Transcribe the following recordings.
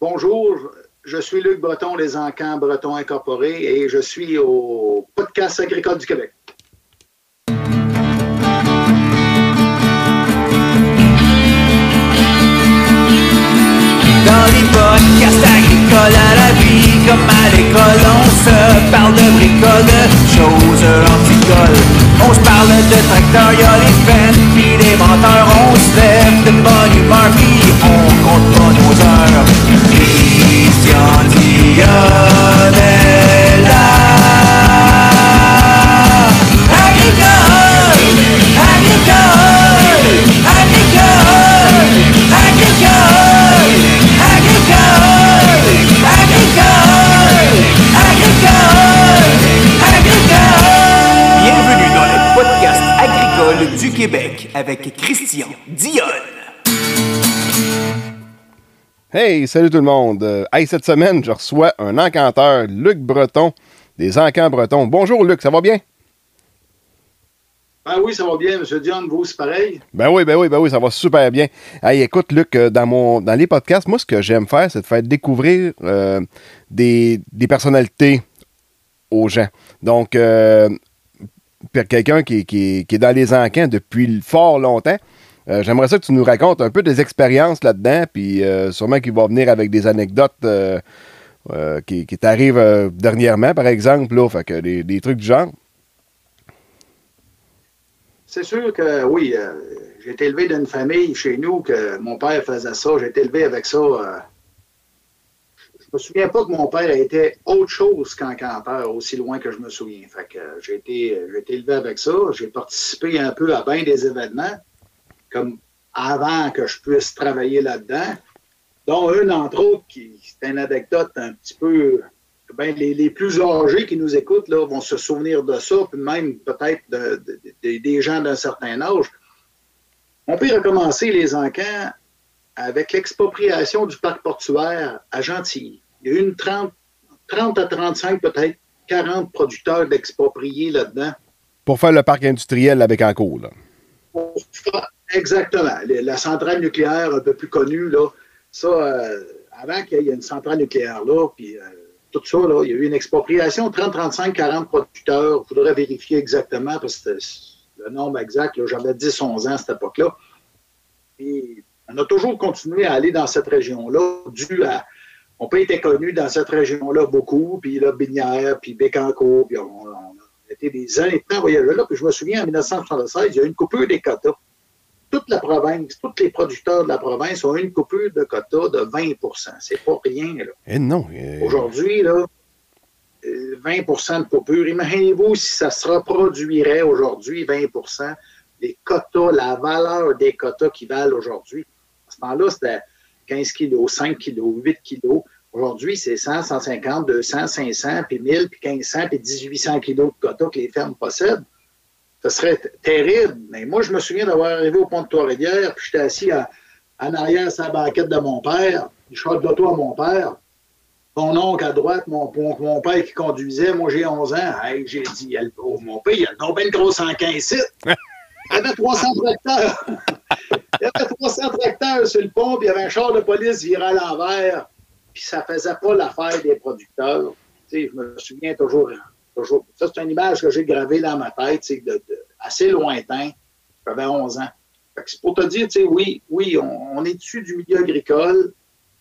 Bonjour, je suis Luc Breton, les Encans Breton Incorporés, et je suis au Podcast Agricole du Québec. Dans les podcasts agricoles à la vie, comme à l'école, on se parle de bricoles, de choses anticoles. On se parle de tracteurs, y'a les fans, pis les menteurs, on se lève de bonne humeur, pis on compte pas nos heures. Christian Dion Québec avec Christian Dionne. Hey, salut tout le monde. Euh, hey, cette semaine, je reçois un encanteur, Luc Breton, des Encants Bretons. Bonjour Luc, ça va bien? Ah oui, ça va bien, M. Dion, vous, c'est pareil? Ben oui, ben oui, ben oui, ça va super bien. Hey, écoute, Luc, euh, dans, mon, dans les podcasts, moi, ce que j'aime faire, c'est de faire découvrir euh, des, des personnalités aux gens. Donc, euh, quelqu'un qui, qui- est dans les encans depuis fort longtemps, euh, j'aimerais ça que tu nous racontes un peu des expériences là-dedans, puis euh, sûrement qu'il va venir avec des anecdotes euh, qui, qui t'arrivent dernièrement, par exemple, là, que des, des trucs du genre. C'est sûr que oui, j'ai été élevé d'une famille chez nous que mon père faisait ça. J'ai été élevé avec ça. Euh, je me souviens pas que mon père été autre chose qu'un canteur, aussi loin que je me souviens. Fait que euh, j'ai été, j'ai été élevé avec ça. J'ai participé un peu à bien des événements, comme avant que je puisse travailler là-dedans. Dont une, entre autres, qui c'est une anecdote un petit peu. Ben, les, les plus âgés qui nous écoutent là, vont se souvenir de ça, puis même peut-être de- de- de- des gens d'un certain âge. Mon père a commencé les encans avec l'expropriation du parc portuaire à Gentilly. Il y a eu une 30, 30 à 35, peut-être 40 producteurs d'expropriés là-dedans. Pour faire le parc industriel avec en cours, là. Pour faire- Exactement. La centrale nucléaire un peu plus connue, là, ça, euh, avant qu'il y ait une centrale nucléaire là, puis euh, tout ça, là, il y a eu une expropriation, 30, 35, 40 producteurs. Il faudrait vérifier exactement parce que le nombre exact, j'avais 10, 11 ans à cette époque-là. On a toujours continué à aller dans cette région-là, dû à. On peut être connu dans cette région-là beaucoup, puis là, Binière, puis Bécancourt, puis on, on a été des années de temps à voyager là. Puis je me souviens, en 1976, il y a eu une coupure des quotas. Toute la province, tous les producteurs de la province ont eu une coupure de quotas de 20% C'est pas rien, là. Eh non. euh, Aujourd'hui, là, euh, 20% de coupure. Imaginez-vous si ça se reproduirait aujourd'hui, 20% les quotas, la valeur des quotas qui valent aujourd'hui. Temps-là, c'était 15 kilos, 5 kilos, 8 kilos. Aujourd'hui, c'est 100, 150, 200, 500, puis 1000, puis 1500, puis 1800 kilos de quotas que les fermes possèdent. Ce serait terrible. Mais moi, je me souviens d'avoir arrivé au pont de Trois-Rivières, puis j'étais assis en, en arrière sur la banquette de mon père, je char de à mon père. Mon oncle à droite, mon, mon, mon père qui conduisait, moi j'ai 11 ans. Hey, j'ai dit, y a mon père, il a donc bien le gros 115 ici. Il y avait 300 tracteurs. il y avait 300 tracteurs sur le pont, puis il y avait un char de police viré à l'envers. Puis ça faisait pas l'affaire des producteurs. Je me souviens toujours, toujours. Ça, c'est une image que j'ai gravée dans ma tête, de, de- assez lointain. J'avais 11 ans. C'est pour te dire, oui, oui, on, est issu du milieu agricole.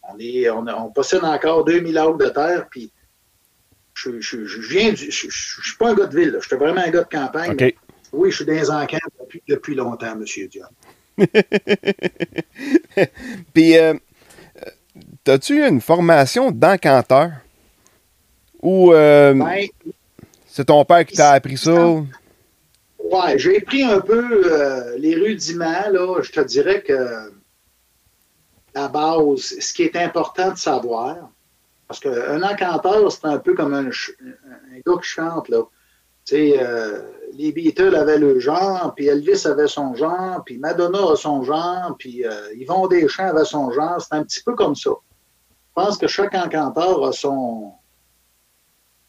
On, est, on, possède encore 2000 acres de terre, puis je, je, je viens. Je, suis pas un gars de ville, je suis vraiment un gars de campagne. Oui, je suis dans les encans depuis, depuis longtemps, M. Dion. Puis, euh, t'as-tu une formation d'encanteur? Ou euh, Ben, c'est ton père qui t'a appris ça? ouais, j'ai pris un peu euh, les rudiments, là. Je te dirais que la base, ce qui est important de savoir, parce qu'un encanteur, c'est un peu comme un, un gars qui chante, là. Euh, les Beatles avaient le genre, puis Elvis avait son genre, puis Madonna a son genre, puis euh, Yvon Deschamps avait son genre. C'est un petit peu comme ça. Je pense que chaque encanteur a son,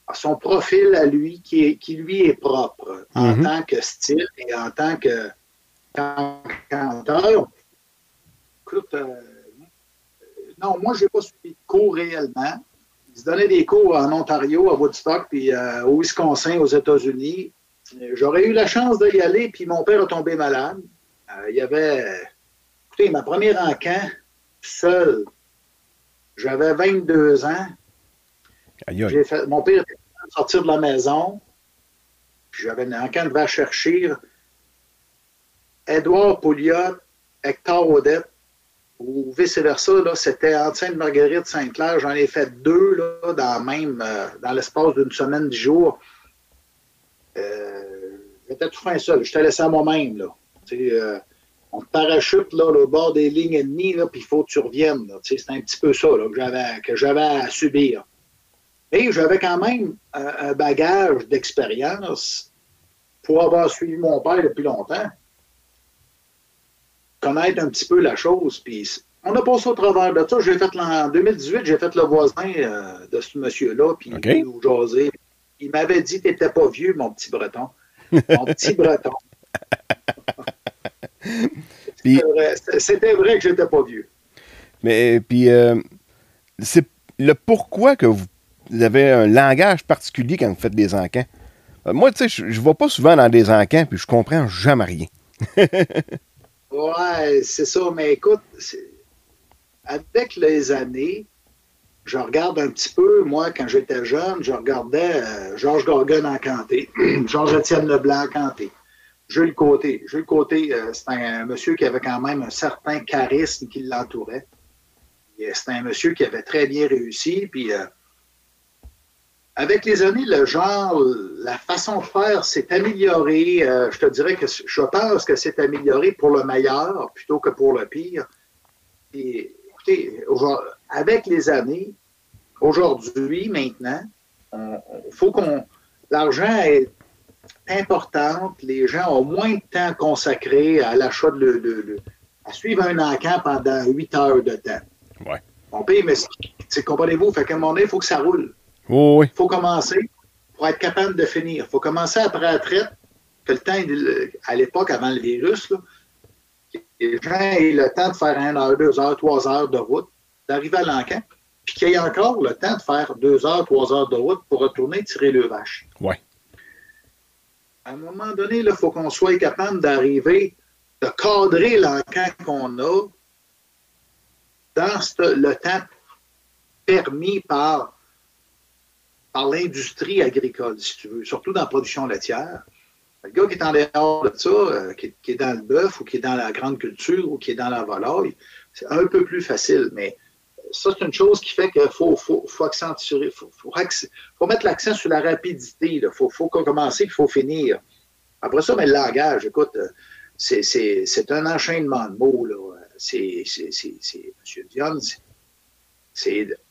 a son profil à lui qui, est- qui lui est propre en Mhm. tant que style et en tant que qu'encanteur. Écoute, euh, non, moi, je n'ai pas suivi de cours réellement. Il se donnait des cours en Ontario, à Woodstock, puis euh, au Wisconsin, aux États-Unis. J'aurais eu la chance d'y aller, puis mon père a tombé malade. Euh, il y avait, écoutez, ma première encamp, seul, j'avais 22 ans. Fait, mon père était sortir de la maison, puis j'avais un encamp de vache chercher. Édouard Pouliot, Hector Odette, ou vice-versa, c'était Sainte Marguerite, Sainte-Claire. J'en ai fait deux là, dans même euh, dans l'espace d'une semaine, dix jours. Euh, j'étais tout fin seul. Je t'ai laissé à moi-même. Euh, on te parachute là, au bord des lignes ennemies, puis il faut que tu reviennes. C'est un petit peu ça que j'avais à subir. Et j'avais quand même un bagage d'expérience pour avoir suivi mon père depuis longtemps connaître un petit peu la chose. Puis on a passé au travers de ça. J'ai fait en 2018, j'ai fait le voisin euh, de ce monsieur-là, puis il nous jasait. Il m'avait dit T'étais pas vieux, mon petit breton. Mon petit breton. C'était vrai, que j'étais pas vieux. Mais puis euh, c'est le pourquoi que vous, avez un langage particulier quand vous faites des encans. Euh, moi, tu sais, je, ne vais pas souvent dans des encans, puis je comprends jamais rien. Ouais, c'est ça. Mais écoute, avec les années, je regarde un petit peu, moi, quand j'étais jeune, je regardais euh, Georges Gorgon en canté, Georges-Étienne Leblanc en canté, Jules Côté. Jules Côté, euh, c'est un, monsieur qui avait quand même un certain charisme qui l'entourait. C'est un monsieur qui avait très bien réussi, puis euh, avec les années, le genre, la façon de faire s'est améliorée. Euh, je te dirais que je pense que c'est amélioré pour le meilleur plutôt que pour le pire. Et, écoutez, avec les années, aujourd'hui, maintenant, il faut qu'on. L'argent est important. Les gens ont moins de temps consacré à l'achat de, le, à suivre un encamp pendant huit heures de temps. Ouais. On paye, mais comprenez-vous, fait qu'à un moment donné, il faut que ça roule. Il faut commencer pour être capable de finir. Il faut commencer après la traite, que le temps, à l'époque, avant le virus, les gens aient le temps de faire un heure, deux heures, trois heures de route, d'arriver à l'encan, puis qu'il y ait encore le temps de faire deux heures, trois heures de route pour retourner tirer le vache. Oui. À un moment donné, il faut qu'on soit capable d'arriver, de cadrer l'encan qu'on a dans le temps permis par par l'industrie agricole, si tu veux, surtout dans la production laitière. Le gars qui est en dehors de ça, euh, qui, est dans le bœuf ou qui est dans la grande culture ou qui est dans la volaille, c'est un peu plus facile. Mais ça, c'est une chose qui fait qu'il faut, faut, faut accentuer, faut, faut, mettre l'accent sur la rapidité. Il faut, faut commencer, il faut finir. Après ça, mais le langage, écoute, euh, c'est un enchaînement de mots. C'est M. Dion,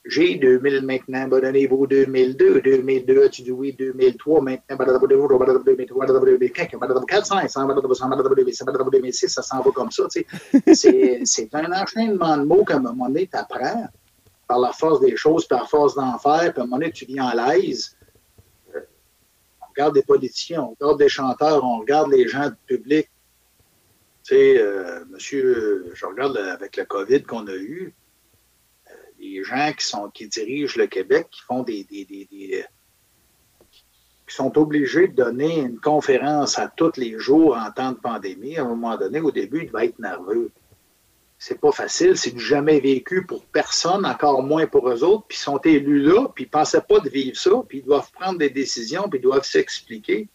j'ai 2000 maintenant, donnez-vous 2002, 2002, tu dis oui, 2003, maintenant, 2003, 2004, 400, 2006, ça s'en va comme ça. C'est un enchaînement de mots qu'à un moment donné, tu apprends par la force des choses, par la force d'en faire, puis à un moment donné, tu viens à l'aise. On regarde des politiciens, on regarde des chanteurs, on regarde les gens du public. Tu sais, monsieur, je regarde avec le COVID qu'on a eu, les gens qui, sont, qui dirigent le Québec, qui font des, qui sont obligés de donner une conférence à tous les jours en temps de pandémie, à un moment donné, au début, ils devaient être nerveux. C'est pas facile, c'est du jamais vécu pour personne, encore moins pour eux autres, puis ils sont élus là, puis ils pensaient pas de vivre ça, puis ils doivent prendre des décisions, puis ils doivent s'expliquer.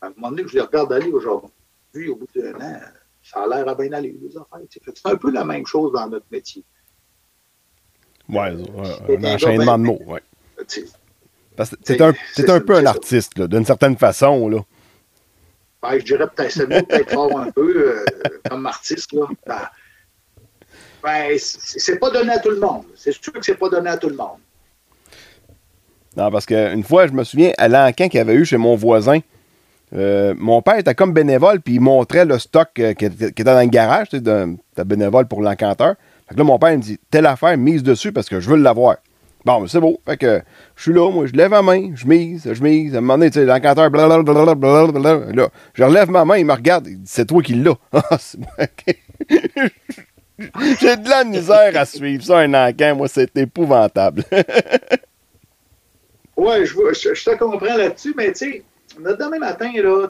À un moment donné, je les regarde aller aujourd'hui, au bout d'un an, ça a l'air à bien aller, les affaires. C'est un peu la même chose dans notre métier. Ouais, un enchaînement de mots, ouais. C'est un, un peu un artiste, d'une certaine façon. Là. Ben, je dirais peut-être c'est peut-être fort un peu euh, comme artiste. Là. Ben, ben c'est pas donné à tout le monde. C'est sûr que c'est pas donné à tout le monde. Non, parce qu'une fois, je me souviens, à l'encan qu'il y avait eu chez mon voisin, euh, mon père était comme bénévole, puis il montrait le stock euh, qui, était, dans le garage, tu sais, bénévole pour l'encanteur. Fait que là, mon père me dit Telle affaire, mise dessus parce que je veux l'avoir. Bon, c'est beau. Fait que je suis là, moi, je lève ma main, je mise, je mise. À un moment donné, tu sais, l'encanteur, blablabla. Là, je relève ma main, il me regarde, il dit C'est toi qui l'as. Ah, J'ai de la misère à suivre ça, un encan. Moi, c'est épouvantable. oui, je, je, je, te comprends là-dessus, mais tu sais, demain matin, là,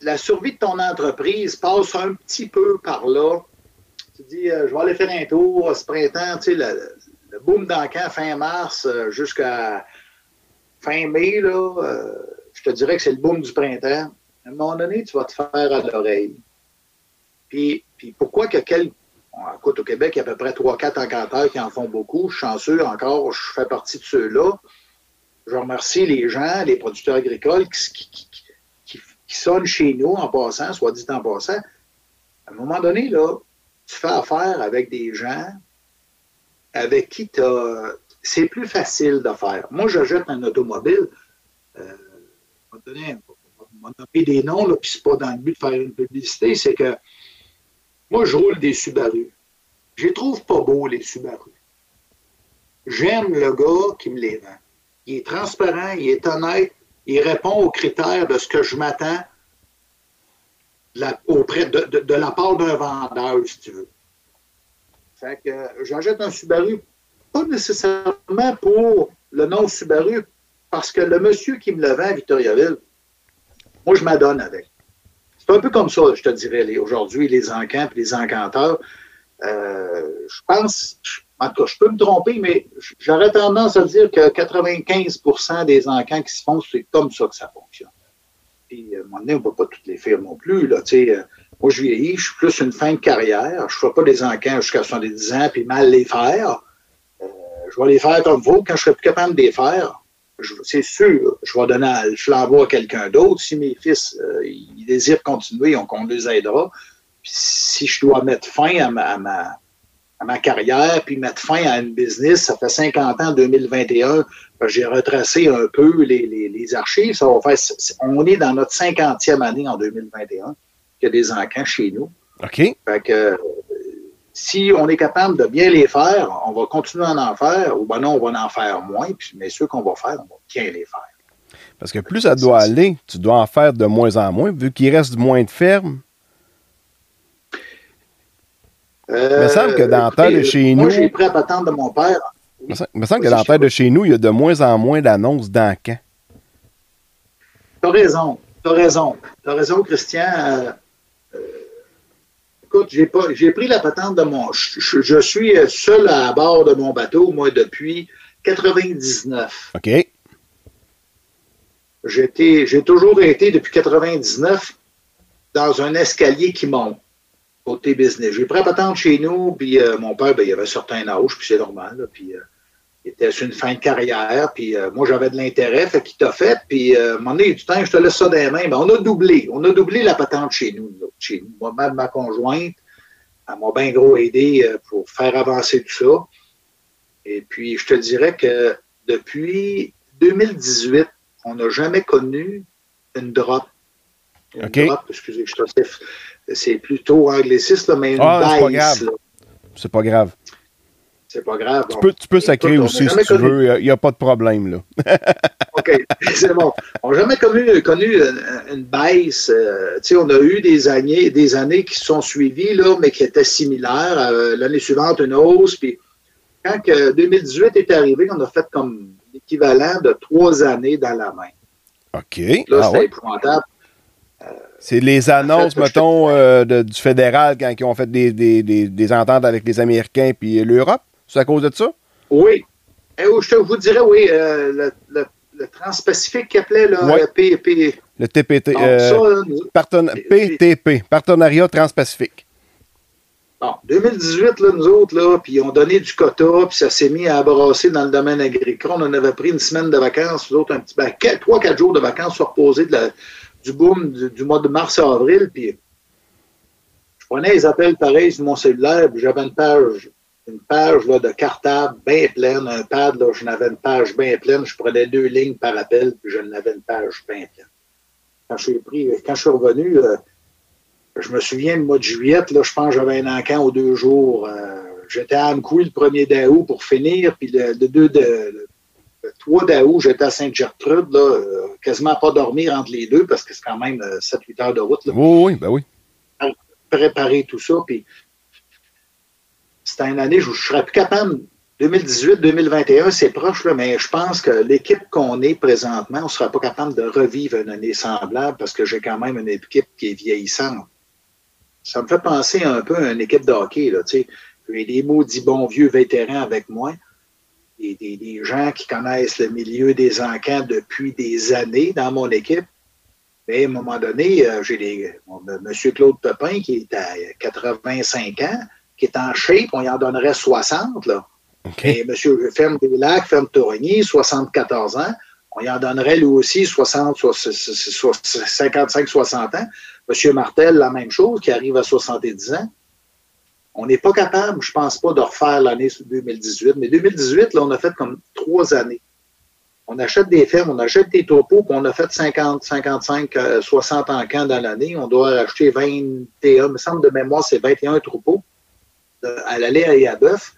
la survie de ton entreprise passe un petit peu par là. Tu dis, euh, je vais aller faire un tour ce printemps, tu sais, le, boom d'encan fin mars euh, jusqu'à fin mai, là, euh, je te dirais que c'est le boom du printemps. À un moment donné, tu vas te faire à l'oreille. Puis, puis pourquoi que quel. écoute, au Québec, il y a à peu près 3-4 encanteurs qui en font beaucoup. Je suis chanceux encore, je fais partie de ceux-là. Je remercie les gens, les producteurs agricoles qui, qui, qui, qui, sonnent chez nous en passant, soit dit en passant. À un moment donné, là, tu fais affaire avec des gens avec qui tu C'est plus facile de faire. Moi, j'achète un automobile. Euh, on va donner des noms, là, puis c'est pas dans le but de faire une publicité, c'est que moi, je roule des Subaru. Je les trouve pas beaux, les Subaru. J'aime le gars qui me les vend. Il est transparent, il est honnête, il répond aux critères de ce que je m'attends auprès de, de, la part d'un vendeur, si tu veux. Fait que j'achète un Subaru, pas nécessairement pour le nom Subaru, parce que le monsieur qui me le vend à Victoriaville, moi, je m'adonne avec. C'est un peu comme ça, je te dirais, aujourd'hui, les encants et les encanteurs. Euh, je pense, en tout cas, je peux me tromper, mais j'aurais tendance à dire que 95% des encants qui se font, c'est comme ça que ça fonctionne. Puis, à un moment donné, on ne va pas toutes les faire non plus. Là, euh, moi, je vieillis, je suis plus une fin de carrière. Je ne ferai pas des encants jusqu'à 70 ans puis mal les faire. Euh, je vais les faire comme vous. Quand je serai plus capable de les faire, c'est sûr, je vais donner je l'envoie à quelqu'un d'autre. Si mes fils euh, ils désirent continuer, on, les aidera. Puis si je dois mettre fin à ma, à ma carrière, puis mettre fin à une business, ça fait 50 ans, 2021, j'ai retracé un peu les, les, les, archives. Ça va faire, on est dans notre 50e année en 2021 qu'il y a des encans chez nous. OK. Fait que si on est capable de bien les faire, on va continuer à en faire, ou ben non, on va en faire moins, puis, mais ceux qu'on va faire, on va bien les faire. Parce que plus ça doit aller, tu dois en faire de moins en moins, vu qu'il reste moins de fermes. Euh, il me semble que dans la terre de chez moi, nous. j'ai pris la patente de mon père. Il me semble que dans la terre de chez nous, il y a de moins en moins d'annonces d'encans. Tu as raison. Tu as raison. Tu as raison, Christian. Euh, euh, écoute, j'ai, pas, j'ai pris la patente de mon. Je, je, suis seul à bord de mon bateau, moi, depuis 99. OK. J'étais, j'ai toujours été, depuis 99, dans un escalier qui monte, côté business. J'ai pris la patente chez nous, puis euh, mon père, ben, il avait un certain âge, puis c'est normal, là, puis euh, il était sur une fin de carrière, puis euh, moi, j'avais de l'intérêt, fait qu'il t'a fait, puis à un moment donné, du temps, je te laisse ça dans les mains. Ben, on a doublé, on a doublé la patente chez nous, là, chez nous. Moi, même ma conjointe, elle m'a bien gros aidé pour faire avancer tout ça. Et puis, je te dirais que depuis 2018, on n'a jamais connu une drop. Une drop, excusez, je te c'est plutôt angliciste, là, mais une Ah, c'est pas baisse. grave. C'est pas grave. C'est pas grave. Tu peux, tu peux sacrer Écoute, aussi si tu connu- veux. Il n'y a, pas de problème, là. OK, c'est bon. On n'a jamais connu, connu une, une baisse. euh, tu sais, on a eu des années, des années qui se sont suivies, là, mais qui étaient similaires. Euh, L'année suivante, une hausse. Puis quand que 2018 est arrivé, on a fait comme l'équivalent de trois années dans la main. OK. Là, Ah c'était ouais? épouvantable. C'est les annonces, mettons, euh, de- du fédéral quand ils ont fait des, des, des, des ententes avec les Américains puis l'Europe. C'est à cause de ça? Oui. Je te vous dirais, oui, euh, le, le, le Transpacifique qui appelait, là, Ouais. le PP. Le TPT. Euh, ça, nous- parten- PTP, Partenariat Transpacifique. Bon, 2018, là, nous autres, là, puis ils ont donné du quota, puis ça s'est mis à brasser dans le domaine agricole. On en avait pris une semaine de vacances, nous autres, un petit, ben, quatre- trois, quatre jours de vacances se reposer de la- du boom du, mois de mars à avril, puis je prenais les appels pareils sur mon cellulaire, puis j'avais une page, une page là, de cartable bien pleine, un pad, là, je n'avais une page bien pleine, je prenais deux lignes par appel, puis je n'avais une page bien pleine. Quand je suis, pris, quand je suis revenu, euh, je me souviens, le mois de juillet, là, je pense que j'avais un encan aux deux jours. Euh, j'étais à Amkoui le 1er d'août pour finir, puis le, le 2 de, 3 d'août, j'étais à Sainte-Gertrude, là, euh, quasiment pas dormir entre les deux parce que c'est quand même euh, 7-8 heures de route. Là, Oui, oui, ben oui. préparer tout ça. Puis c'était une année, je ne serais plus capable. 2018-2021, c'est proche, là, mais je pense que l'équipe qu'on est présentement, on ne sera pas capable de revivre une année semblable parce que j'ai quand même une équipe qui est vieillissante. Ça me fait penser un peu à une équipe de hockey. Là, j'ai des maudits bons vieux vétérans avec moi. Des, des, des, gens qui connaissent le milieu des encans depuis des années dans mon équipe. Mais à un moment donné, euh, j'ai des. M. Claude Pepin qui est à 85 ans, qui est en shape, on y en donnerait 60. Là. Et M. Ferme Lacs, Ferme Tourigny, 74 ans, on y en donnerait lui aussi 60, 55-60 ans. M. Martel, la même chose, qui arrive à 70 ans. On n'est pas capable, je ne pense pas, de refaire l'année 2018. Mais 2018, là, on a fait comme trois années. On achète des fermes, on achète des topos, puis on a fait 50, 55, 60 encans dans l'année. On doit acheter 21, il me semble de mémoire, c'est 21 troupeaux à l'aller à bœuf.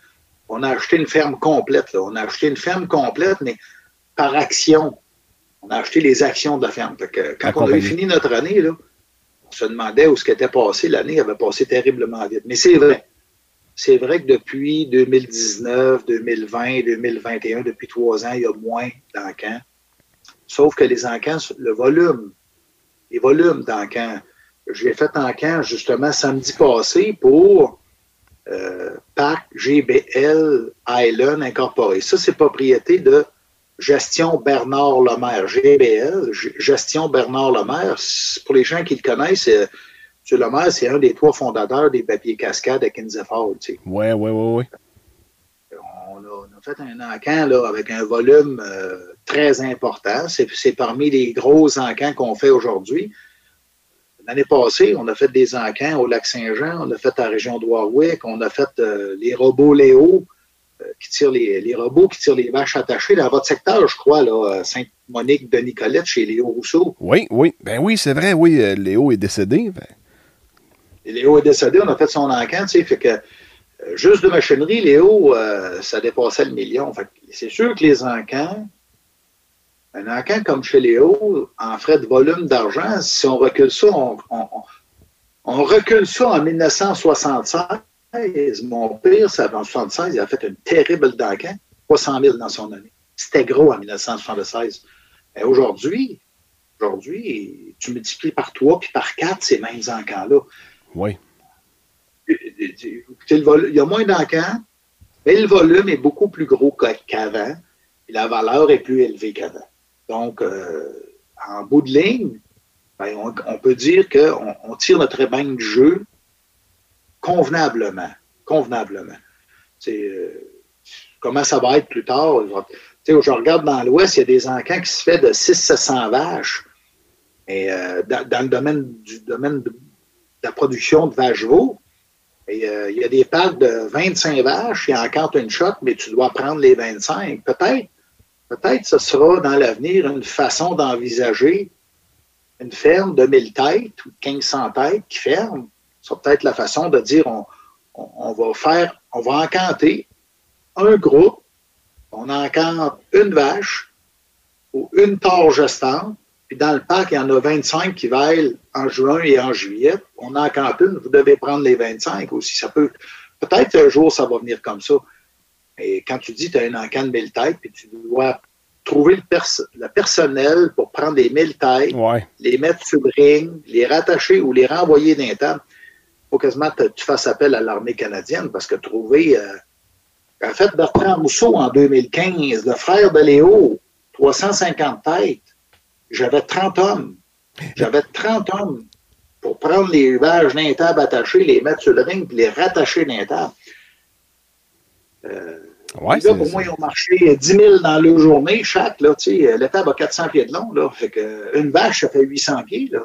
On a acheté une ferme complète. Là. On a acheté une ferme complète, mais par action. On a acheté les actions de la ferme. quand on a eu fini notre année, là, on se demandait où ce qui était passé. L'année avait passé terriblement vite. Mais c'est vrai. C'est vrai que depuis 2019, 2020, 2021, depuis trois ans, il y a moins d'encans. Sauf que les encans, le volume, les volumes d'encans, je l'ai fait en justement samedi passé pour euh, GBL Island Incorporé. Ça, c'est propriété de Gestion Bernard Lemaire. GBL, Gestion Bernard Lemaire. Pour les gens qui le connaissent, M. Lemaire, c'est un des trois fondateurs des papiers cascades à Kinzeford. Oui, oui, oui, oui. On a, fait un encan là, avec un volume euh, très important. C'est parmi les gros encans qu'on fait aujourd'hui. L'année passée, on a fait des encans au lac Saint-Jean, on a fait la région de Warwick, on a fait euh, les robots Léo, euh, qui tirent les, robots qui tirent les vaches attachées dans votre secteur, je crois, là, Sainte-Monique de Nicolette, chez Léo Rousseau. Oui, oui. Ben oui, c'est vrai, oui, Léo est décédé. Ben. Léo est décédé, on a fait son encan, tu sais, fait que juste de machinerie, Léo, ça dépassait le million. c'est sûr que les encans, un encan comme chez Léo, en frais de volume d'argent, si on recule ça, on, recule ça en 1976. Mon père, c'est en 1976, il a fait une terrible d'encan, 300 000 dans son année. C'était gros en 1976. Mais aujourd'hui, aujourd'hui, tu multiplies par 3 puis par 4 ces mêmes encans-là. Oui. Il y a moins d'encans, mais le volume est beaucoup plus gros qu'avant et la valeur est plus élevée qu'avant. Donc, euh, en bout de ligne, ben, on, peut dire qu'on on tire notre épingle du jeu convenablement. Convenablement. Euh, comment ça va être plus tard? je regarde dans l'Ouest, il y a des encans qui se fait de 600-700 vaches. Et euh, dans, le domaine du domaine de, la production de vaches veaux, il y a des parcs de 25 vaches, il y a encore une shot, mais tu dois prendre les 25. Peut-être Peut-être ce sera dans l'avenir une façon d'envisager une ferme de 1000 têtes ou de 1500 têtes qui ferme. C'est peut-être la façon de dire on, va faire, on va encanter un groupe, on encante une vache ou une tore gestante, puis dans le parc, il y en a 25 qui veillent en juin et en juillet. On encante une, vous devez prendre les 25 aussi. Ça peut, peut-être un jour, ça va venir comme ça. Et quand tu dis que tu as un encan de 1000 têtes, puis tu dois trouver le, personnel pour prendre les 1000 têtes, les mettre sur le ring, les rattacher ou les renvoyer d'un temps, il faut quasiment que tu fasses appel à l'armée canadienne parce que trouver. Euh, en fait, Bertrand Rousseau, en 2015, le frère de Léo, 350 têtes, j'avais 30 hommes. J'avais 30 hommes pour prendre les vaches d'un table attachées, les mettre sur le ring, puis les rattacher d'un table. Euh, là, pour moi, ils ont marché 10 000 dans leur journée, chaque. Là, l'étable a 400 pieds de long. Là, fait que une vache, ça fait 800 pieds. Là.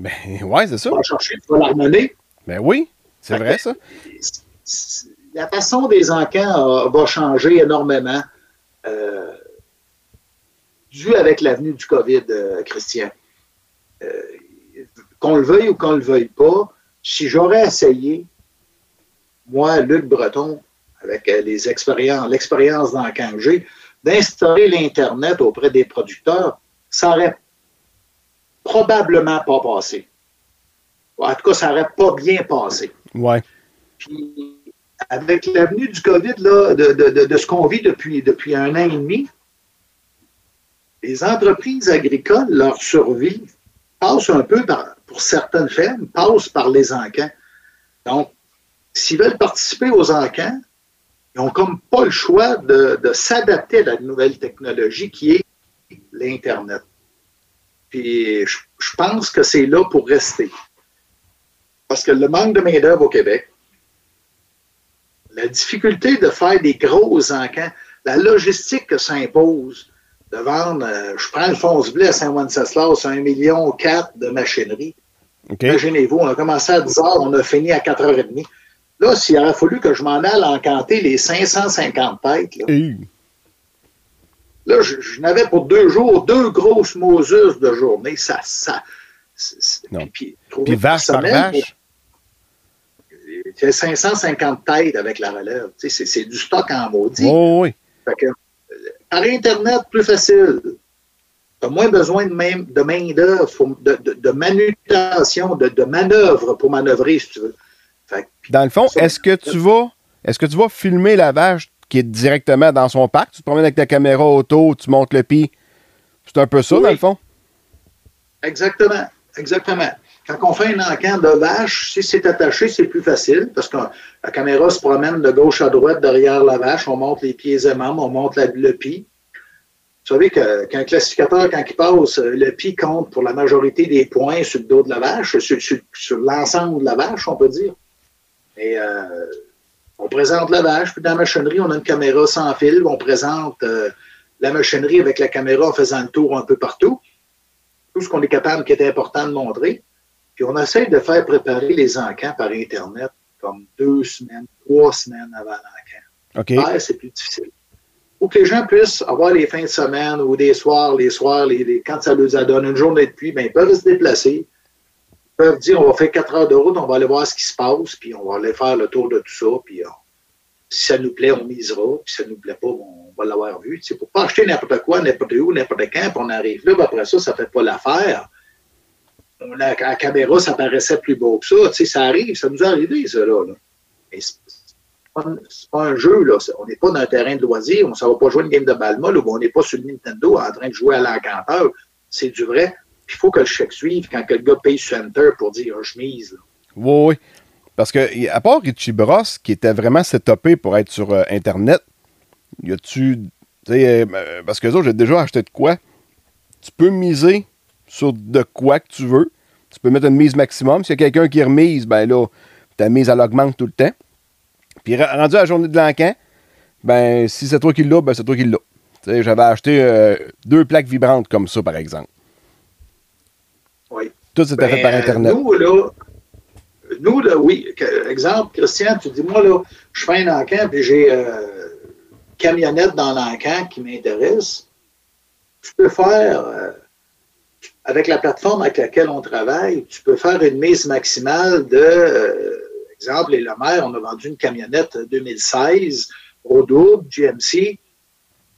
Ben, ouais, c'est ça. Tu vas chercher, tu vas l'harmoner. Ben oui, c'est vrai, ça. La façon des encans va changer énormément, euh, dû avec l'avenue du COVID, euh, Christian. Euh, qu'on le veuille ou qu'on ne le veuille pas, si j'aurais essayé, moi, Luc Breton, avec euh, les expériences, l'expérience dans j'ai, d'instaurer l'Internet auprès des producteurs, ça n'aurait probablement pas passé. En tout cas, ça n'aurait pas bien passé. Ouais. Puis, avec l'avenue du COVID, là, de, de, de, ce qu'on vit depuis, depuis un an et demi, les entreprises agricoles, leur survie passe un peu par, pour certaines fermes, passe par les encans. Donc, s'ils veulent participer aux encans, ils n'ont comme pas le choix de, s'adapter à la nouvelle technologie qui est l'Internet. Puis je, je pense que c'est là pour rester. Parce que le manque de main-d'œuvre au Québec, la difficulté de faire des gros encans, la logistique que ça impose de vendre, euh, je prends le fonce blé à Saint-Wenceslas, 1,4 million de machinerie. Imaginez-vous, on a commencé à 10 h, on a fini à 4 h 30. Là, s'il aurait fallu que je m'en aille encanter les 550 têtes, là, là je, n'avais pour deux jours deux grosses Moses de journée. Ça, ça, non. Puis, puis vache par vache? C'est 550 têtes avec la relève. C'est du stock en maudit. Oh, oui. Par Internet, plus facile. Tu as moins besoin de, même, de main-d'œuvre, de, de, de, manutention, de, de manœuvre pour manœuvrer, si tu veux. dans le fond, est-ce que tu vas est-ce que tu vas filmer la vache qui est directement dans son parc? Tu te promènes avec ta caméra auto, tu montes le pied. C'est un peu ça, dans le fond? Exactement. Exactement. Quand on fait un encan de vache, si c'est attaché, c'est plus facile parce que la caméra se promène de gauche à droite derrière la vache. On monte les pieds aisément, on monte le pied. Vous savez qu'un classificateur, quand il passe, le pied compte pour la majorité des points sur le dos de la vache, sur, l'ensemble de la vache, on peut dire. Et euh, on présente la vache, puis dans la machinerie, on a une caméra sans fil. On présente euh, la machinerie avec la caméra en faisant le tour un peu partout. Tout ce qu'on est capable qui est important de montrer. Puis on essaie de faire préparer les encans par Internet comme deux semaines, trois semaines avant l'encan. OK. c'est plus difficile. Pour que les gens puissent avoir les fins de semaine ou des soirs, les soirs, les, quand ça leur donne une journée de pluie, ben, ils peuvent se déplacer. Ils peuvent dire on va faire quatre heures de route, on va aller voir ce qui se passe, puis on va aller faire le tour de tout ça, puis si ça nous plaît, on misera, puis si ça nous plaît pas, on va l'avoir vu. C'est pour pas acheter n'importe quoi, n'importe où, n'importe quand, puis on arrive là, après ça, ça fait pas l'affaire la, caméra, ça paraissait plus beau que ça. Tu sais, ça arrive, ça nous est arrivé, ça, là. Mais c'est pas, pas, un jeu, là. On n'est pas dans un terrain de loisir. On ne va pas jouer une game de balle molle ou on n'est pas sur le Nintendo en train de jouer à l'encanteur. C'est du vrai. Il faut que le chèque suive quand que le gars paye sur Enter pour dire je mise. Oui, oui. Parce que, à part Richie Bros, qui était vraiment setupé pour être sur euh, Internet, y a-tu. Euh, parce que ça, j'ai déjà acheté de quoi? Tu peux miser sur de quoi que tu veux. Tu peux mettre une mise maximum. S'il y a quelqu'un qui remise, ben là, ta mise, elle augmente tout le temps. Puis rendu à la journée de l'encan, ben si c'est toi qui l'as, ben c'est toi qui l'as. J'avais acheté euh, deux plaques vibrantes comme ça, par exemple. Oui. Tout c'était fait par ben, Internet. Nous, là, nous, là, oui. Exemple, Christian, tu dis, moi, là, je fais un encan, puis j'ai euh, camionnette dans l'encan qui m'intéresse. Tu peux faire. Euh, avec la plateforme avec laquelle on travaille, tu peux faire une mise maximale de, euh, exemple, les Lemaire, on a vendu une camionnette 2016 au double, GMC,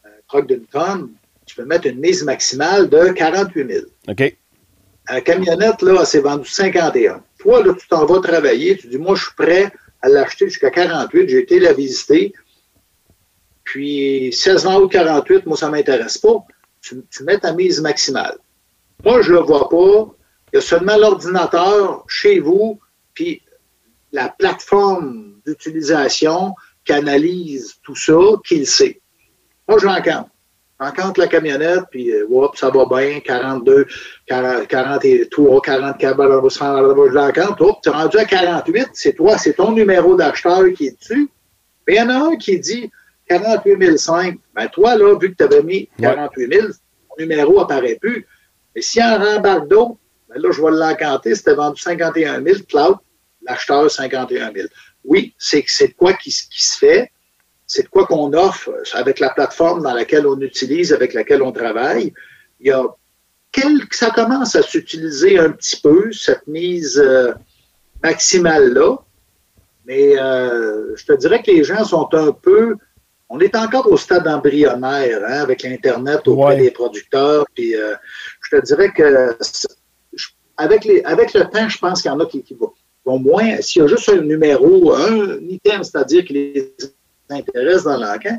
euh, truck d'une tonne. Tu peux mettre une mise maximale de 48 000. OK. La camionnette, là, s'est vendue 51. Toi, là, tu t'en vas travailler, tu dis, moi, je suis prêt à l'acheter jusqu'à 48, j'ai été la visiter. Puis, 16 ans ou 48, moi, ça ne m'intéresse pas. tu mets ta mise maximale. Moi, je ne le vois pas. Il y a seulement l'ordinateur chez vous, puis la plateforme d'utilisation qui analyse tout ça, qui le sait. Moi, je l'encante. J'encante la camionnette, puis euh, ça va bien, 42, 40, 43, 44, je l'encante. Hop, tu es rendu à 48, c'est toi, c'est ton numéro d'acheteur qui est dessus. il y en a un qui dit 48 500. Ben toi, là, vu que tu avais mis 48 000, ton numéro n'apparaît plus. Mais si en rembarque ben là, je vais l'encanter, c'était vendu 51 000, cloud, l'acheteur 51 000. Oui, c'est de quoi qui, qui se fait, c'est de quoi qu'on offre avec la plateforme dans laquelle on utilise, avec laquelle on travaille. Il y a quelques, ça commence à s'utiliser un petit peu, cette mise euh, maximale-là. Mais euh, je te dirais que les gens sont un peu on est encore au stade embryonnaire hein, avec l'Internet auprès des producteurs. Puis je te dirais que avec, le temps, je pense qu'il y en a qui, vont, moins, s'il y a juste un numéro, un item, c'est-à-dire qui les intéresse dans l'encan,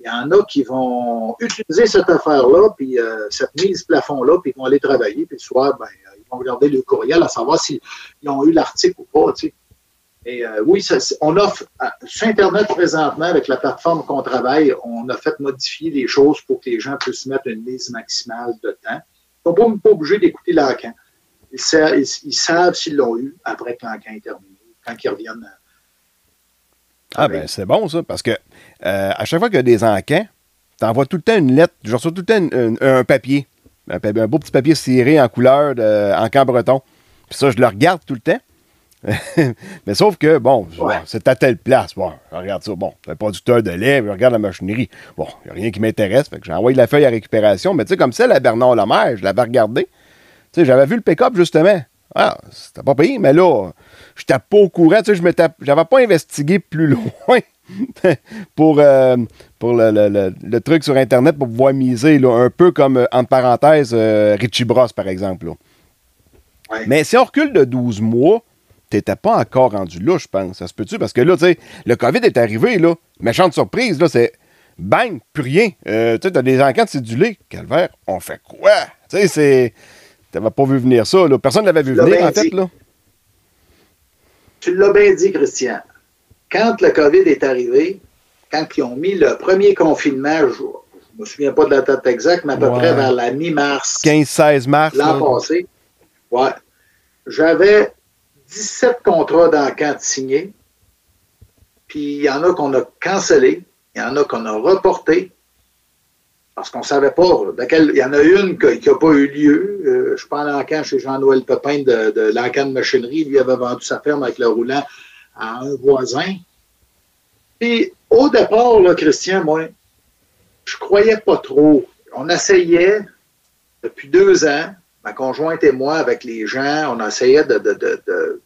il y en a qui vont utiliser cette affaire-là, puis euh, cette mise plafond-là, puis ils vont aller travailler, puis le soir, ben, ils vont regarder le courriel à savoir s'ils ont eu l'article ou pas. Tu sais. Et euh, oui, on offre sur Internet présentement, avec la plateforme qu'on travaille, on a fait modifier les choses pour que les gens puissent mettre une mise maximale de temps. Ne sont pas, pas obligés d'écouter l'encan. Ils, ils, ils, savent s'ils l'ont eu après que l'encan est terminé, quand ils reviennent. Ah, ben c'est bon ça, parce que euh, à chaque fois qu'il y a des encans, tu envoies tout le temps une lettre, je reçois tout le temps un, un, papier, un, un, beau petit papier ciré en couleur de, en camp breton. Puis ça, je le regarde tout le temps. Mais sauf que, bon, ouais. c'est à telle place. Bon, regarde ça. Bon, un producteur de lait, je regarde la machinerie. Bon, il n'y a rien qui m'intéresse. Fait que j'ai envoyé la feuille à récupération. Mais tu sais, comme ça, la Bernard Lemaire, je l'avais regardé. Tu sais, j'avais vu le pick-up justement. Ah, c'était pas payé, mais là, je n'étais pas au courant. Tu sais, je n'avais pas investigué plus loin pour, euh, pour le, le, le, truc sur Internet pour pouvoir miser, là, un peu comme, euh, entre parenthèses, euh, Richie Bros, par exemple. Ouais. Mais si on recule de 12 mois, t'étais pas encore rendu là, je pense. Ça se peut-tu? Parce que là, tu sais, le COVID est arrivé, là. Méchante surprise, là, c'est bang, plus rien. Euh, tu sais, t'as des de cédulés. Calvaire, on fait quoi? Tu sais, c'est. T'avais pas vu venir ça, là. Personne l'avait vu venir, en fait, là. Tu l'as bien dit, Christian. Quand le COVID est arrivé, quand ils ont mis le premier confinement, je ne me souviens pas de la date exacte, mais à peu ouais. près vers la mi-mars. 15-16 mars. L'an passé. Ouais. J'avais 17 contrats d'encan signés. Puis il y en a qu'on a cancellés, il y en a qu'on a reportés. Parce qu'on ne savait pas. Il y en a une qui n'a pas eu lieu. Euh, je prends l'encan chez Jean-Noël Pepin de, de l'encan de machinerie. Lui avait vendu sa ferme avec le roulant à un voisin. Puis au départ, Christian, moi, je croyais pas trop. On essayait depuis deux ans, ma conjointe et moi, avec les gens, on essayait de, de, de,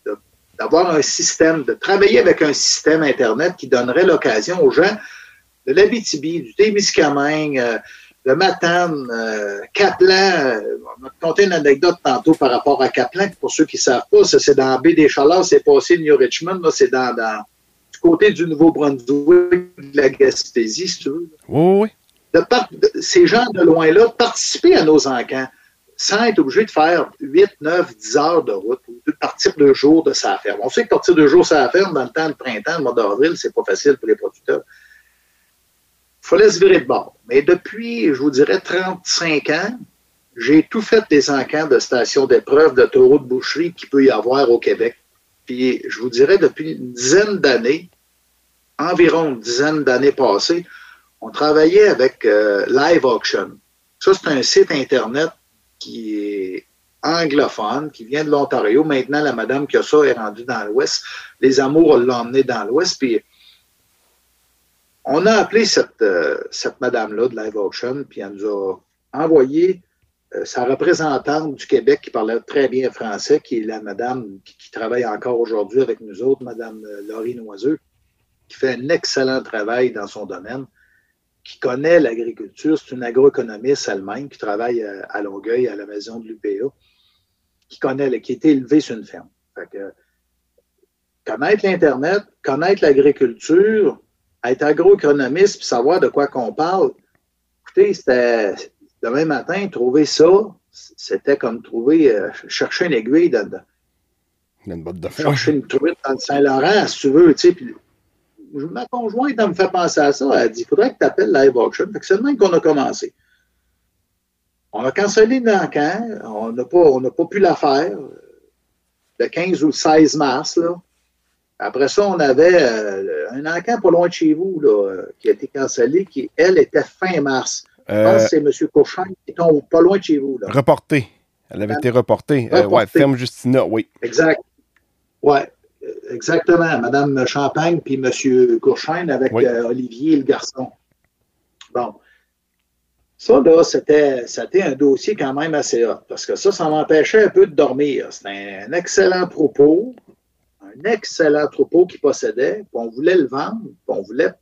d'avoir un système, de travailler avec un système Internet qui donnerait l'occasion aux gens de l'Abitibi, du Témiscamingue, euh, de Matane, euh, Caplan. Euh, on a conté une anecdote tantôt par rapport à Caplan, pour ceux qui ne savent pas, ça c'est dans la baie des Chaleurs, c'est passé New Richmond, là, c'est dans, dans, du côté du Nouveau-Brunswick, de la Gaspésie, si tu veux. Oui, oui. De par, de, ces gens de loin-là participer à nos encans sans être obligé de faire 8, 9, 10 heures de route ou de partir deux jours de sa ferme. On sait que partir deux jours de sa ferme dans le temps de printemps, le mois d'avril, c'est pas facile pour les producteurs. Il fallait se virer de bord. Mais depuis, je vous dirais, 35 ans, j'ai tout fait des encans de stations d'épreuve de taureaux de boucherie qu'il peut y avoir au Québec. Puis, je vous dirais, depuis une dizaine d'années, environ une dizaine d'années passées, on travaillait avec euh, Live Auction. Ça, c'est un site Internet qui est anglophone, qui vient de l'Ontario. Maintenant, la madame qui a ça est rendue dans l'Ouest. Les Amours l'ont emmené dans l'Ouest. Puis, on a appelé cette, euh, cette madame-là de Live Auction, puis elle nous a envoyé euh, sa représentante du Québec qui parlait très bien français, qui est la madame qui, qui travaille encore aujourd'hui avec nous autres, madame euh, Laurie Noiseux, qui fait un excellent travail dans son domaine qui connaît l'agriculture. C'est une agroéconomiste elle-même qui travaille à Longueuil, à la maison de l'UPA, qui connaît, qui a été élevée sur une ferme. Fait que, connaître l'Internet, connaître l'agriculture, être agroéconomiste, puis savoir de quoi qu'on parle. Écoutez, c'était demain matin, trouver ça, c'était comme trouver, euh, chercher une aiguille dans, dans une botte de chercher une truite dans le Saint-Laurent, si tu veux, tu sais, puis ma conjointe, elle me fait penser à ça. Elle dit, il faudrait que tu appelles Live Auction. c'est le même qu'on a commencé. On a cancellé l'encan. On n'a pas, on pas pu la faire. Le 15 ou le 16 mars, là. Après ça, on avait euh, un encan pas loin de chez vous, là, qui a été cancellé, qui, elle, était fin mars. Je pense que c'est M. Courchain qui est pas loin de chez vous. Là. Reportée. Elle avait été reportée. Euh, ouais, ferme Justina, oui. Exact. Ouais. Exactement, Madame Champagne puis Monsieur Courchaine avec oui. euh, Olivier le garçon. Bon. Ça, là, c'était, c'était un dossier quand même assez hot, parce que ça, ça m'empêchait un peu de dormir. C'était un excellent troupeau, un excellent troupeau qui possédait, puis on voulait le vendre, puis on voulait.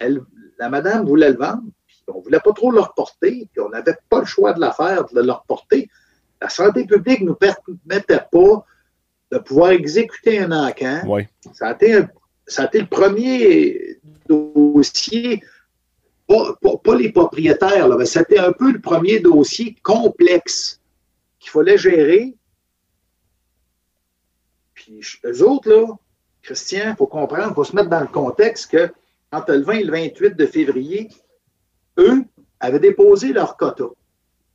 Elle, la madame voulait le vendre, puis on voulait pas trop le reporter, puis on n'avait pas le choix de la faire, de le reporter. La santé publique ne nous permettait pas de pouvoir exécuter un encan. Oui. Ça a été, un- ça a été le premier dossier, pas, pas- pas les propriétaires, là, mais c'était un peu le premier dossier complexe qu'il fallait gérer. Puis eux autres, là, Christian, il faut comprendre, il faut se mettre dans le contexte que entre le 20 et le 28 de février, eux avaient déposé leur quota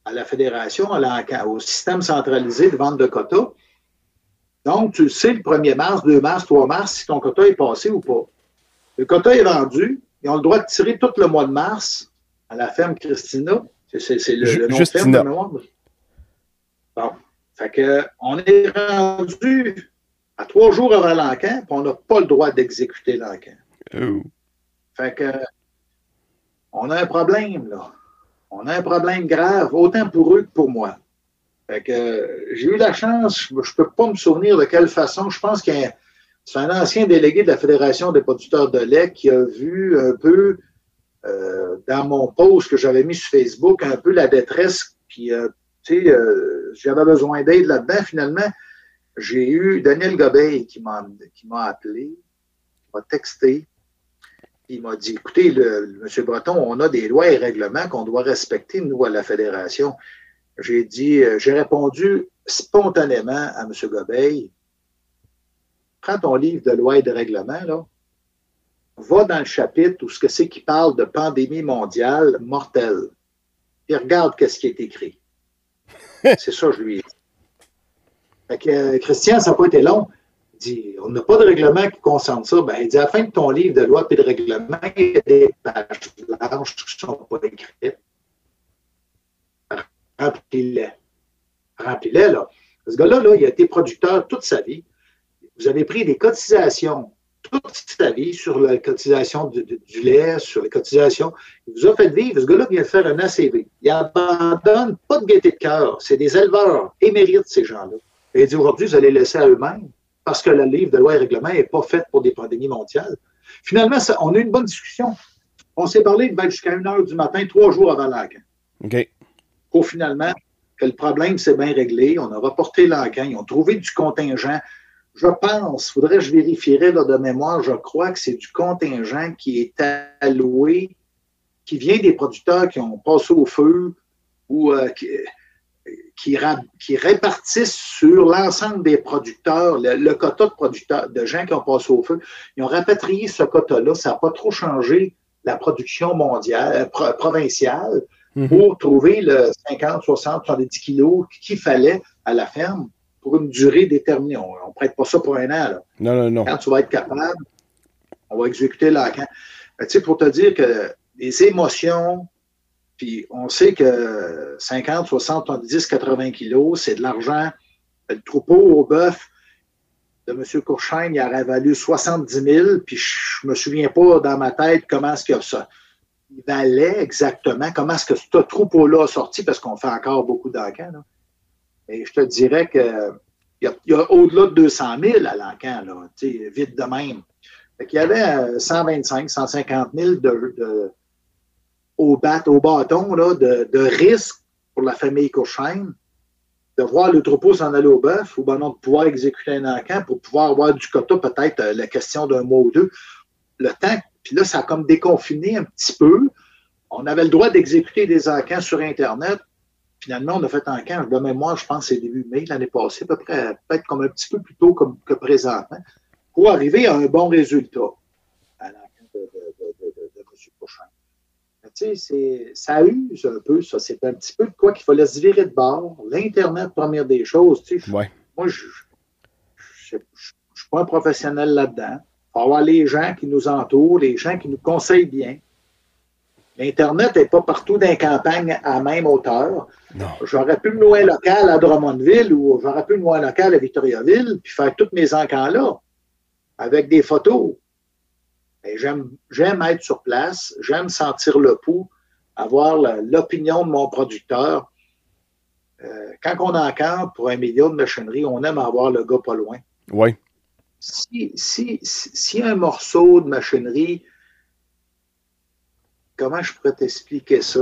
à la fédération, à la- au système centralisé de vente de quotas. Donc, tu le sais, le 1er mars, 2 mars, 3 mars, si ton quota est passé ou pas. Le quota est vendu. Ils ont le droit de tirer tout le mois de mars à la ferme Christina. C'est- le, le nom de ferme de mémoire. Bon. Fait que, on est rendu à trois jours avant l'encan, puis on n'a pas le droit d'exécuter l'encan. Oh. Fait que, on a un problème, là. On a un problème grave, autant pour eux que pour moi. J'ai eu la chance, je ne peux pas me souvenir de quelle façon, je pense qu'il c'est un ancien délégué de la Fédération des producteurs de lait qui a vu un peu euh, dans mon post que j'avais mis sur Facebook, un peu la détresse, puis euh, tu sais, euh, j'avais besoin d'aide là-dedans. Finalement, j'ai eu Daniel Gobeil qui m'a appelé, qui m'a texté, il m'a dit, écoutez, M. Breton, on a des lois et règlements qu'on doit respecter, nous, à la Fédération. J'ai dit, euh, j'ai répondu spontanément à M. Gobeil, prends ton livre de lois et de règlements, là, va dans le chapitre où ce que c'est qui parle de pandémie mondiale mortelle, et regarde qu'est-ce qui est écrit. c'est ça, je lui ai dit. Fait que, euh, Christian, ça n'a pas été long. Il dit, on n'a pas de règlement qui concerne ça. Ben, il dit, à la fin de ton livre de loi et de règlement, il y a des pages blanches qui ne sont pas écrites. Remplis-les. Remplis-les, là. Ce gars-là, là, il a été producteur toute sa vie. Vous avez pris des cotisations toute sa vie sur la cotisation du, lait, sur les cotisations. Il vous a fait vivre. Ce gars-là vient de faire un ACV. Il abandonne pas de gaieté de cœur. C'est des éleveurs émérites, ces gens-là. Et il dit aujourd'hui, vous allez laisser à eux-mêmes parce que le livre de loi et règlement n'est pas fait pour des pandémies mondiales. Finalement, on a eu une bonne discussion. On s'est parlé ben, jusqu'à 1 heure du matin, trois jours avant l'encan. OK. Finalement que le problème s'est bien réglé. On a reporté l'encan. Ils ont trouvé du contingent. Je pense, faudrait que je vérifierais de mémoire, je crois que c'est du contingent qui est alloué, qui vient des producteurs qui ont passé au feu ou euh, qui, répartissent sur l'ensemble des producteurs, le, quota de producteurs, de gens qui ont passé au feu. Ils ont rapatrié ce quota-là. Ça n'a pas trop changé la production mondiale, euh, pro- Mhm. pour trouver le 50, 60, 70 kilos qu'il fallait à la ferme pour une durée déterminée. On ne prête pas ça pour un an. Là. Non, non, non. Quand tu vas être capable, on va exécuter. Mais Tu sais, pour te dire que les émotions, puis on sait que 50, 60, 70, 80 kilos, c'est de l'argent. Le troupeau au bœuf de M. Courchaine, il aurait valu 70 000, puis je me souviens pas dans ma tête comment est-ce que ça il valait exactement, comment est-ce que ce troupeau-là a sorti, parce qu'on fait encore beaucoup d'encans. là. Et je te dirais que il y a, il a au-delà de 200 000 à l'encan, vite de même. Qu'il y avait euh, 125, 150 000 de, au, bâton de risque pour la famille Courchaine de voir le troupeau s'en aller au bœuf ou ben non, de pouvoir exécuter un encan pour pouvoir avoir du quota, peut-être euh, la question d'un mois ou deux. Le temps, puis là, ça a comme déconfiné un petit peu. On avait le droit d'exécuter des encans sur Internet. Finalement, on a fait encan, de mémoire, je pense c'est début mai l'année passée, à peu près, peut-être comme un petit peu plus tôt comme, que présentement, pour arriver à un bon résultat à l'encan de, de, de, M. Prochain. Mais Tu sais, ça use un peu, ça. C'est un petit peu de quoi qu'il fallait se virer de bord. L'Internet, première des choses. Tu sais, Ouais. Moi, je ne suis pas un professionnel là-dedans. Il faut avoir les gens qui nous entourent, les gens qui nous conseillent bien. L'Internet n'est pas partout dans les campagnes à même hauteur. J'aurais pu me louer un local à Drummondville ou j'aurais pu me louer un local à Victoriaville puis faire tous mes encans là avec des photos. Mais J'aime, être sur place, j'aime sentir le pouls, avoir l'opinion de mon producteur. Euh, quand on encampe pour un million de machinerie, on aime avoir le gars pas loin. Oui. Si, un morceau de machinerie, comment je pourrais t'expliquer ça?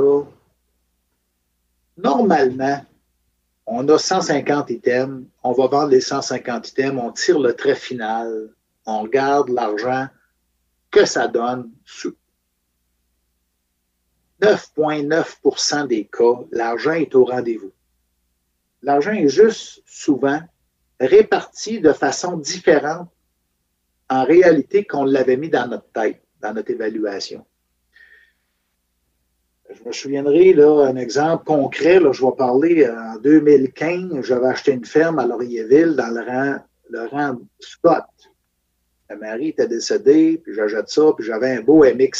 Normalement, On a 150 items, on va vendre les 150 items, on tire le trait final, on regarde l'argent que ça donne. 9,9% des cas, l'argent est au rendez-vous. L'argent est juste souvent réparti de façon différente en réalité qu'on l'avait mis dans notre tête, dans notre évaluation. Je me souviendrai, là, un exemple concret, là, je vais parler en 2015, j'avais acheté une ferme à Laurierville dans le rang, le rang Scott. Ma mari était décédée, puis j'achète ça, puis j'avais un beau MX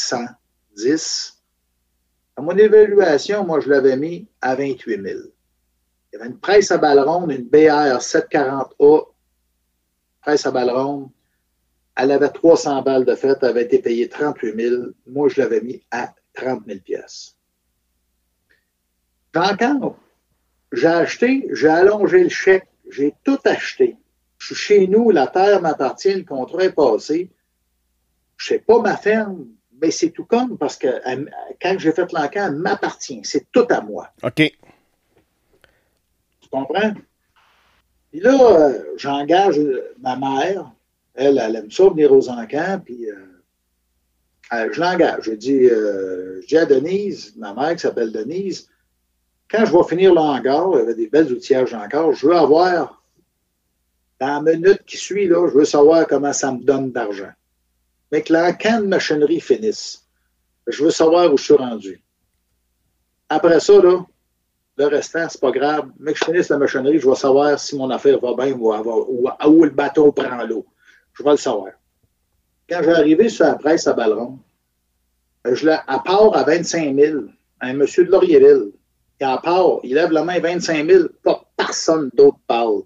110. À mon évaluation, moi, je l'avais mis à 28 000. Il y avait une presse à balle ronde, une BR 740A, presse à balle ronde. Elle avait 300 balles de fête, elle avait été payée 38 000. Moi, je l'avais mis à 30 000 pièces. Encore, j'ai acheté, j'ai allongé le chèque, j'ai tout acheté. Je suis chez nous, la terre m'appartient, le contrat est passé. Je sais pas ma ferme, mais c'est tout comme parce que quand j'ai fait l'encan, elle m'appartient. C'est tout à moi. OK. Comprends? Puis là, euh, j'engage ma mère. Elle, elle aime ça venir aux encans, puis euh, euh, je l'engage. Je dis, je dis à Denise, ma mère qui s'appelle Denise, quand je vais finir le hangar, il y avait des belles outillages encore, je veux avoir, dans la minute qui suit, là, je veux savoir comment ça me donne d'argent. Mais que l'encan de machinerie finisse. Je veux savoir où je suis rendu. Après ça, là, le restant, c'est pas grave. Mais que je finisse la machinerie, je vais savoir si mon affaire va bien ou, ou, où le bateau prend l'eau. Je vais le savoir. Quand j'ai arrivé sur la presse à Balleron, je à part à 25 000, un monsieur de Laurierville, à part, il lève la main 25 000, pas personne d'autre parle.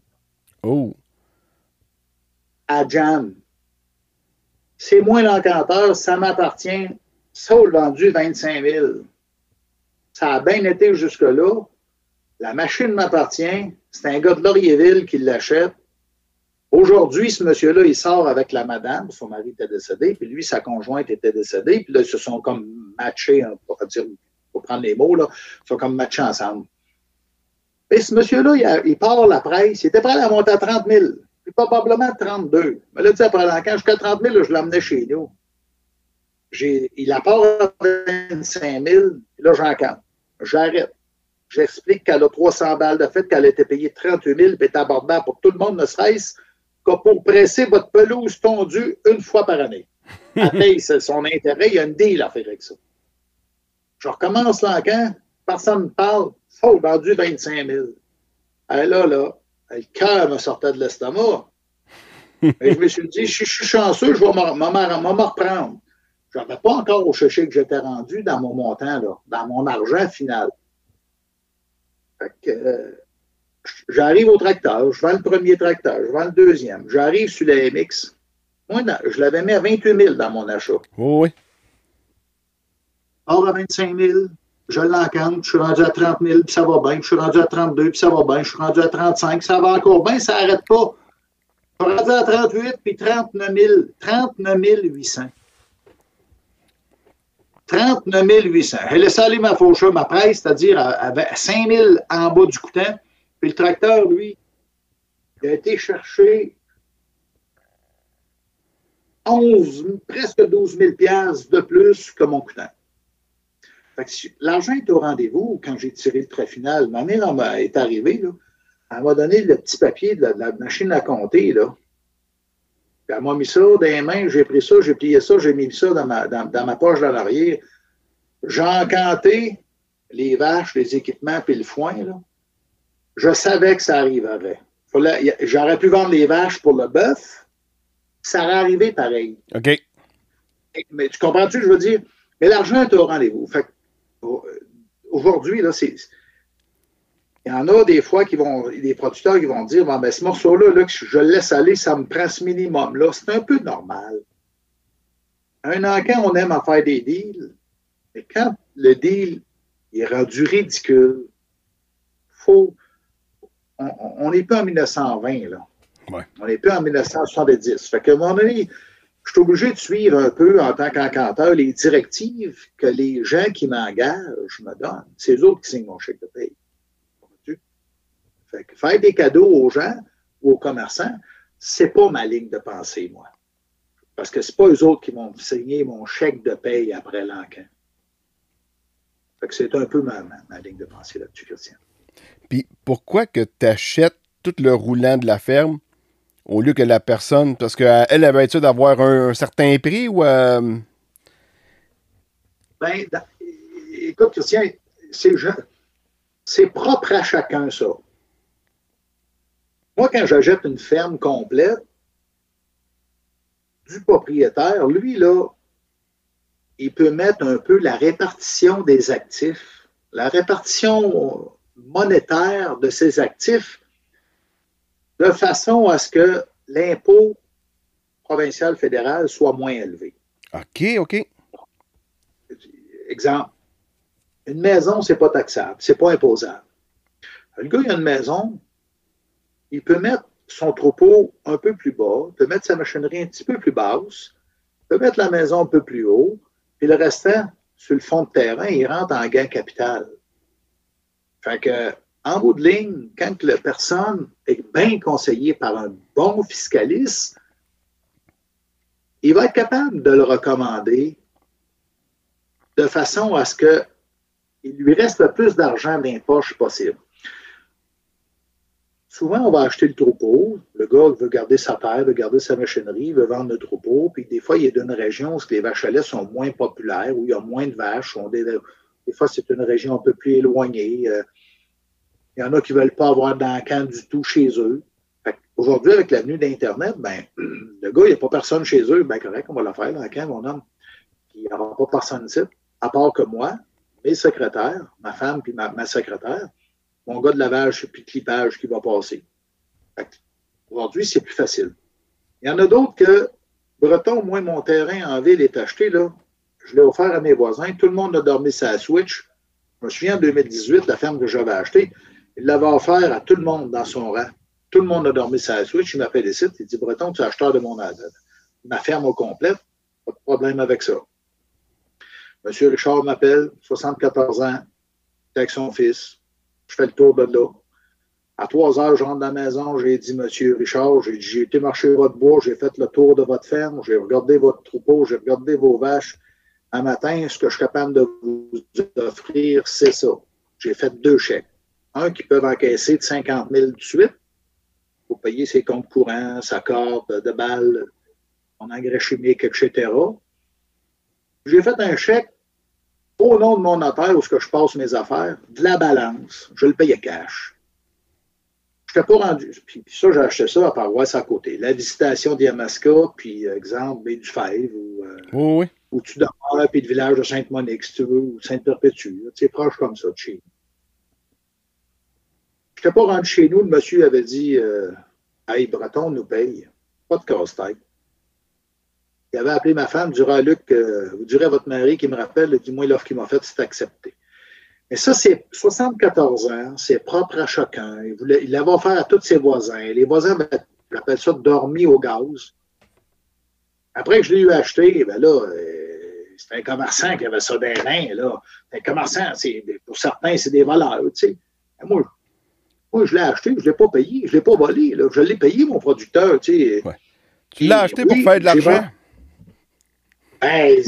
Oh. À Jam. C'est moi l'encanteur, ça m'appartient. Saul vendu 25 000. Ça a bien été jusque-là. La machine m'appartient. C'est un gars de Laurierville qui l'achète. Aujourd'hui, ce monsieur-là, il sort avec la madame. Son mari était décédé, puis lui, sa conjointe était décédée. Puis là, ils se sont comme matchés, pour dire pour prendre les mots, là, ils sont comme matchés ensemble. Et ce monsieur-là, il, part la presse, il était prêt à monter à 30 000, puis probablement 32. Mais là, tu sais, après l'encan, jusqu'à 30 000, je l'amenais chez nous. Il part à 25 000, puis là, j'encampe. J'arrête. J'explique qu'elle a 300 balles de fait, qu'elle a été payée 38 000, puis est abordable pour tout le monde, ne serait-ce que pour presser votre pelouse tondue une fois par année. Elle c'est son intérêt, il y a une deal à faire avec ça. Je recommence l'encan, personne ne parle, faut vendu 25 000. Et là, là, le cœur me sortait de l'estomac. Et je me suis dit, je, suis chanceux, je vais me reprendre. Je n'avais pas encore au chercher que j'étais rendu dans mon montant, là, dans mon argent final. Euh, j'arrive au tracteur, je vends le premier tracteur, je vends le deuxième, j'arrive sur la MX. Moi, je l'avais mis à 28 000 dans mon achat. oui hors à 25 000, je l'encante, je suis rendu à 30 000, puis ça va bien, je suis rendu à 32, puis ça va bien, je suis rendu à 35, ça va encore bien, ça n'arrête pas. Je suis rendu à 38, puis 39 000, 39 800. 39 800. J'ai laissé aller ma fauche, ma presse, c'est-à-dire à, 5 000 en bas du coutant. Puis le tracteur, lui, il a été chercher 11, presque 12 000 de plus que mon coutant. L'argent est au rendez-vous quand j'ai tiré le trait final. Ma mère est arrivée, elle m'a donné le petit papier de la, machine à compter. Elle m'a mis ça dans les mains, j'ai pris ça, j'ai plié ça, j'ai mis ça dans ma, dans, ma poche dans l'arrière. J'ai encanté les vaches, les équipements puis le foin. Là. Je savais que ça arriverait. J'aurais pu vendre les vaches pour le bœuf. Ça aurait arrivé pareil. OK. Mais tu comprends-tu, je veux dire? Mais l'argent est au rendez-vous. Fait aujourd'hui, là, c'est. Il y en a des fois qui vont, des producteurs qui vont dire bon, ben, ce morceau-là, là, que je le laisse aller, ça me prend ce minimum-là. C'est un peu normal. Un an, quand on aime à faire des deals, mais quand le deal est rendu ridicule, faut, on n'est plus en 1920, là. On n'est plus en 1970. Fait qu'à un moment donné, je suis obligé de suivre un peu en tant qu'encanteur les directives que les gens qui m'engagent me donnent. C'est eux autres qui signent mon chèque de paye. Fait que faire des cadeaux aux gens ou aux commerçants, c'est pas ma ligne de pensée, moi. Parce que c'est pas eux autres qui vont signer mon chèque de paye après l'enquête. Fait que c'est un peu ma, ma, ma ligne de pensée là-dessus, Christian. Puis pourquoi que tu achètes tout le roulant de la ferme au lieu que la personne. Parce qu'elle elle avait été d'avoir un, un, certain prix ou. Euh... Ben, dans, écoute, Christian, c'est propre à chacun, ça. Moi, quand j'achète une ferme complète du propriétaire, lui, là, il peut mettre un peu la répartition des actifs, la répartition monétaire de ses actifs de façon à ce que l'impôt provincial fédéral soit moins élevé. OK, OK. Exemple, une maison, c'est pas taxable, c'est pas imposable. Le gars, il a une maison, il peut mettre son troupeau un peu plus bas, peut mettre sa machinerie un petit peu plus basse, peut mettre la maison un peu plus haut, puis le restant, sur le fond de terrain, il rentre en gain capital. Fait que, en bout de ligne, quand la personne est bien conseillée par un bon fiscaliste, il va être capable de le recommander de façon à ce qu'il lui reste le plus d'argent dans les possible. Souvent, on va acheter le troupeau. Le gars veut garder sa terre, veut garder sa machinerie, veut vendre le troupeau. Puis des fois, il est d'une région où les vaches à lait sont moins populaires, où il y a moins de vaches. Des, fois, c'est une région un peu plus éloignée. Euh, il y en a qui ne veulent pas avoir d'encan du tout chez eux. Aujourd'hui, avec l'avenue d'Internet, ben, le gars, il n'y a pas personne chez eux. Ben, correct, on va le faire, l'encan, mon homme. Il n'y aura pas personne ici, à part que moi, mes secrétaires, ma femme puis ma, ma secrétaire, mon gars de lavage puis de clipage qui va passer. Aujourd'hui, c'est plus facile. Il y en a d'autres que, Breton, moi, mon terrain en ville est acheté, là. Je l'ai offert à mes voisins. Tout le monde a dormi sa Switch. Je me souviens, en 2018, la ferme que j'avais achetée, il l'avait offert à tout le monde dans son rang. Tout le monde a dormi sa Switch. Il m'appelle ici. Il dit Breton, tu es acheteur de mon ma ferme au complet. Pas de problème avec ça. Monsieur Richard m'appelle, 74 ans, avec son fils. Je fais le tour de là. À trois heures, je rentre dans la maison, j'ai dit, Monsieur Richard, j'ai été marcher votre bois, j'ai fait le tour de votre ferme, j'ai regardé votre troupeau, j'ai regardé vos vaches. Un matin, ce que je suis capable de vous offrir, c'est ça. J'ai fait deux chèques. Un qui peut encaisser de 50 000 de suite pour payer ses comptes courants, sa corde de balle, son engrais chimique, etc. J'ai fait un chèque au nom de mon notaire où ce que je passe mes affaires, de la balance. Je le payais cash. Je n'étais pas rendu. Puis ça, j'ai acheté ça à paroisse à côté. La visitation d'Yamaska, puis exemple, Baie du Fèvre, ou, euh, oui. ou tu demeures, puis le village de Sainte-Monique, si tu veux, ou Sainte-Perpétue. C'est proche comme ça de chez nous. Je n'étais pas rendu chez nous, le monsieur avait dit euh, Hey, Breton nous paye. Pas de casse-tête. Il avait appelé ma femme, durant Luc, euh, vous direz à votre mari qui me rappelle, du moins l'offre qu'il m'a faite, c'est accepté. Mais ça, c'est 74 ans, c'est propre à chacun. Il l'avait offert à tous ses voisins. Les voisins appellent ça dormi au gaz. Après que je l'ai eu acheté, ben là, euh, c'est un commerçant qui avait ça les reins, là. Un commerçant, pour certains, c'est des voleurs, tu sais. Moi, moi, je l'ai acheté, je ne l'ai pas payé, je ne l'ai pas volé, là. Je l'ai payé, mon producteur, tu sais. Ouais. Tu l'as acheté oui, pour faire de l'argent? Ben,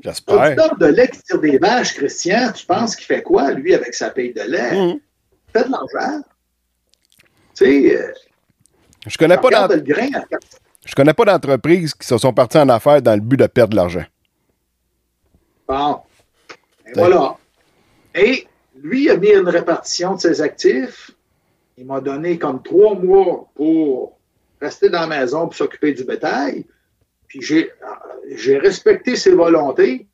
J'espère. De lait qui tire des vaches, Christian, tu penses qu'il fait quoi, lui, avec sa paye de lait? Mm. Il fait de l'argent. Tu sais, euh, je connais pas le grain à... Je connais pas d'entreprises qui se sont parties en affaires dans le but de perdre de l'argent. Bon. Et voilà. Et lui, il a mis une répartition de ses actifs. Il m'a donné comme trois mois pour rester dans la maison pour s'occuper du bétail. Puis j'ai respecté ses volontés.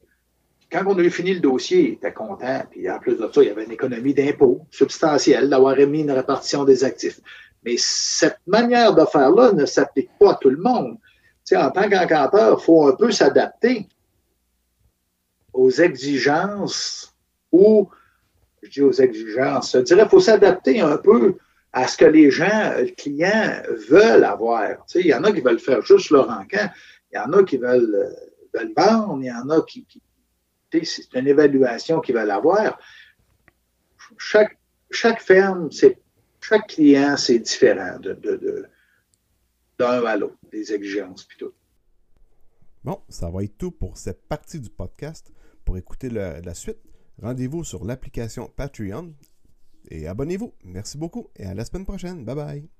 Quand on a eu fini le dossier, il était content. Puis en plus de ça, il y avait une économie d'impôts substantielle d'avoir émis une répartition des actifs. Mais cette manière de faire-là ne s'applique pas à tout le monde. Tu sais, en tant qu'encanteur, il faut un peu s'adapter aux exigences ou, je dis aux exigences, je dirais qu'il faut s'adapter un peu à ce que les gens, les clients veulent avoir. Tu sais, il y en a qui veulent faire juste leur encant. Il y en a qui veulent, veulent vendre, il y en a qui. c'est une évaluation qu'ils veulent avoir. Chaque, chaque ferme, chaque client, c'est différent de, de, d'un à l'autre, des exigences puis tout. Bon, ça va être tout pour cette partie du podcast. Pour écouter la suite, rendez-vous sur l'application Patreon et abonnez-vous. Merci beaucoup et à la semaine prochaine. Bye bye.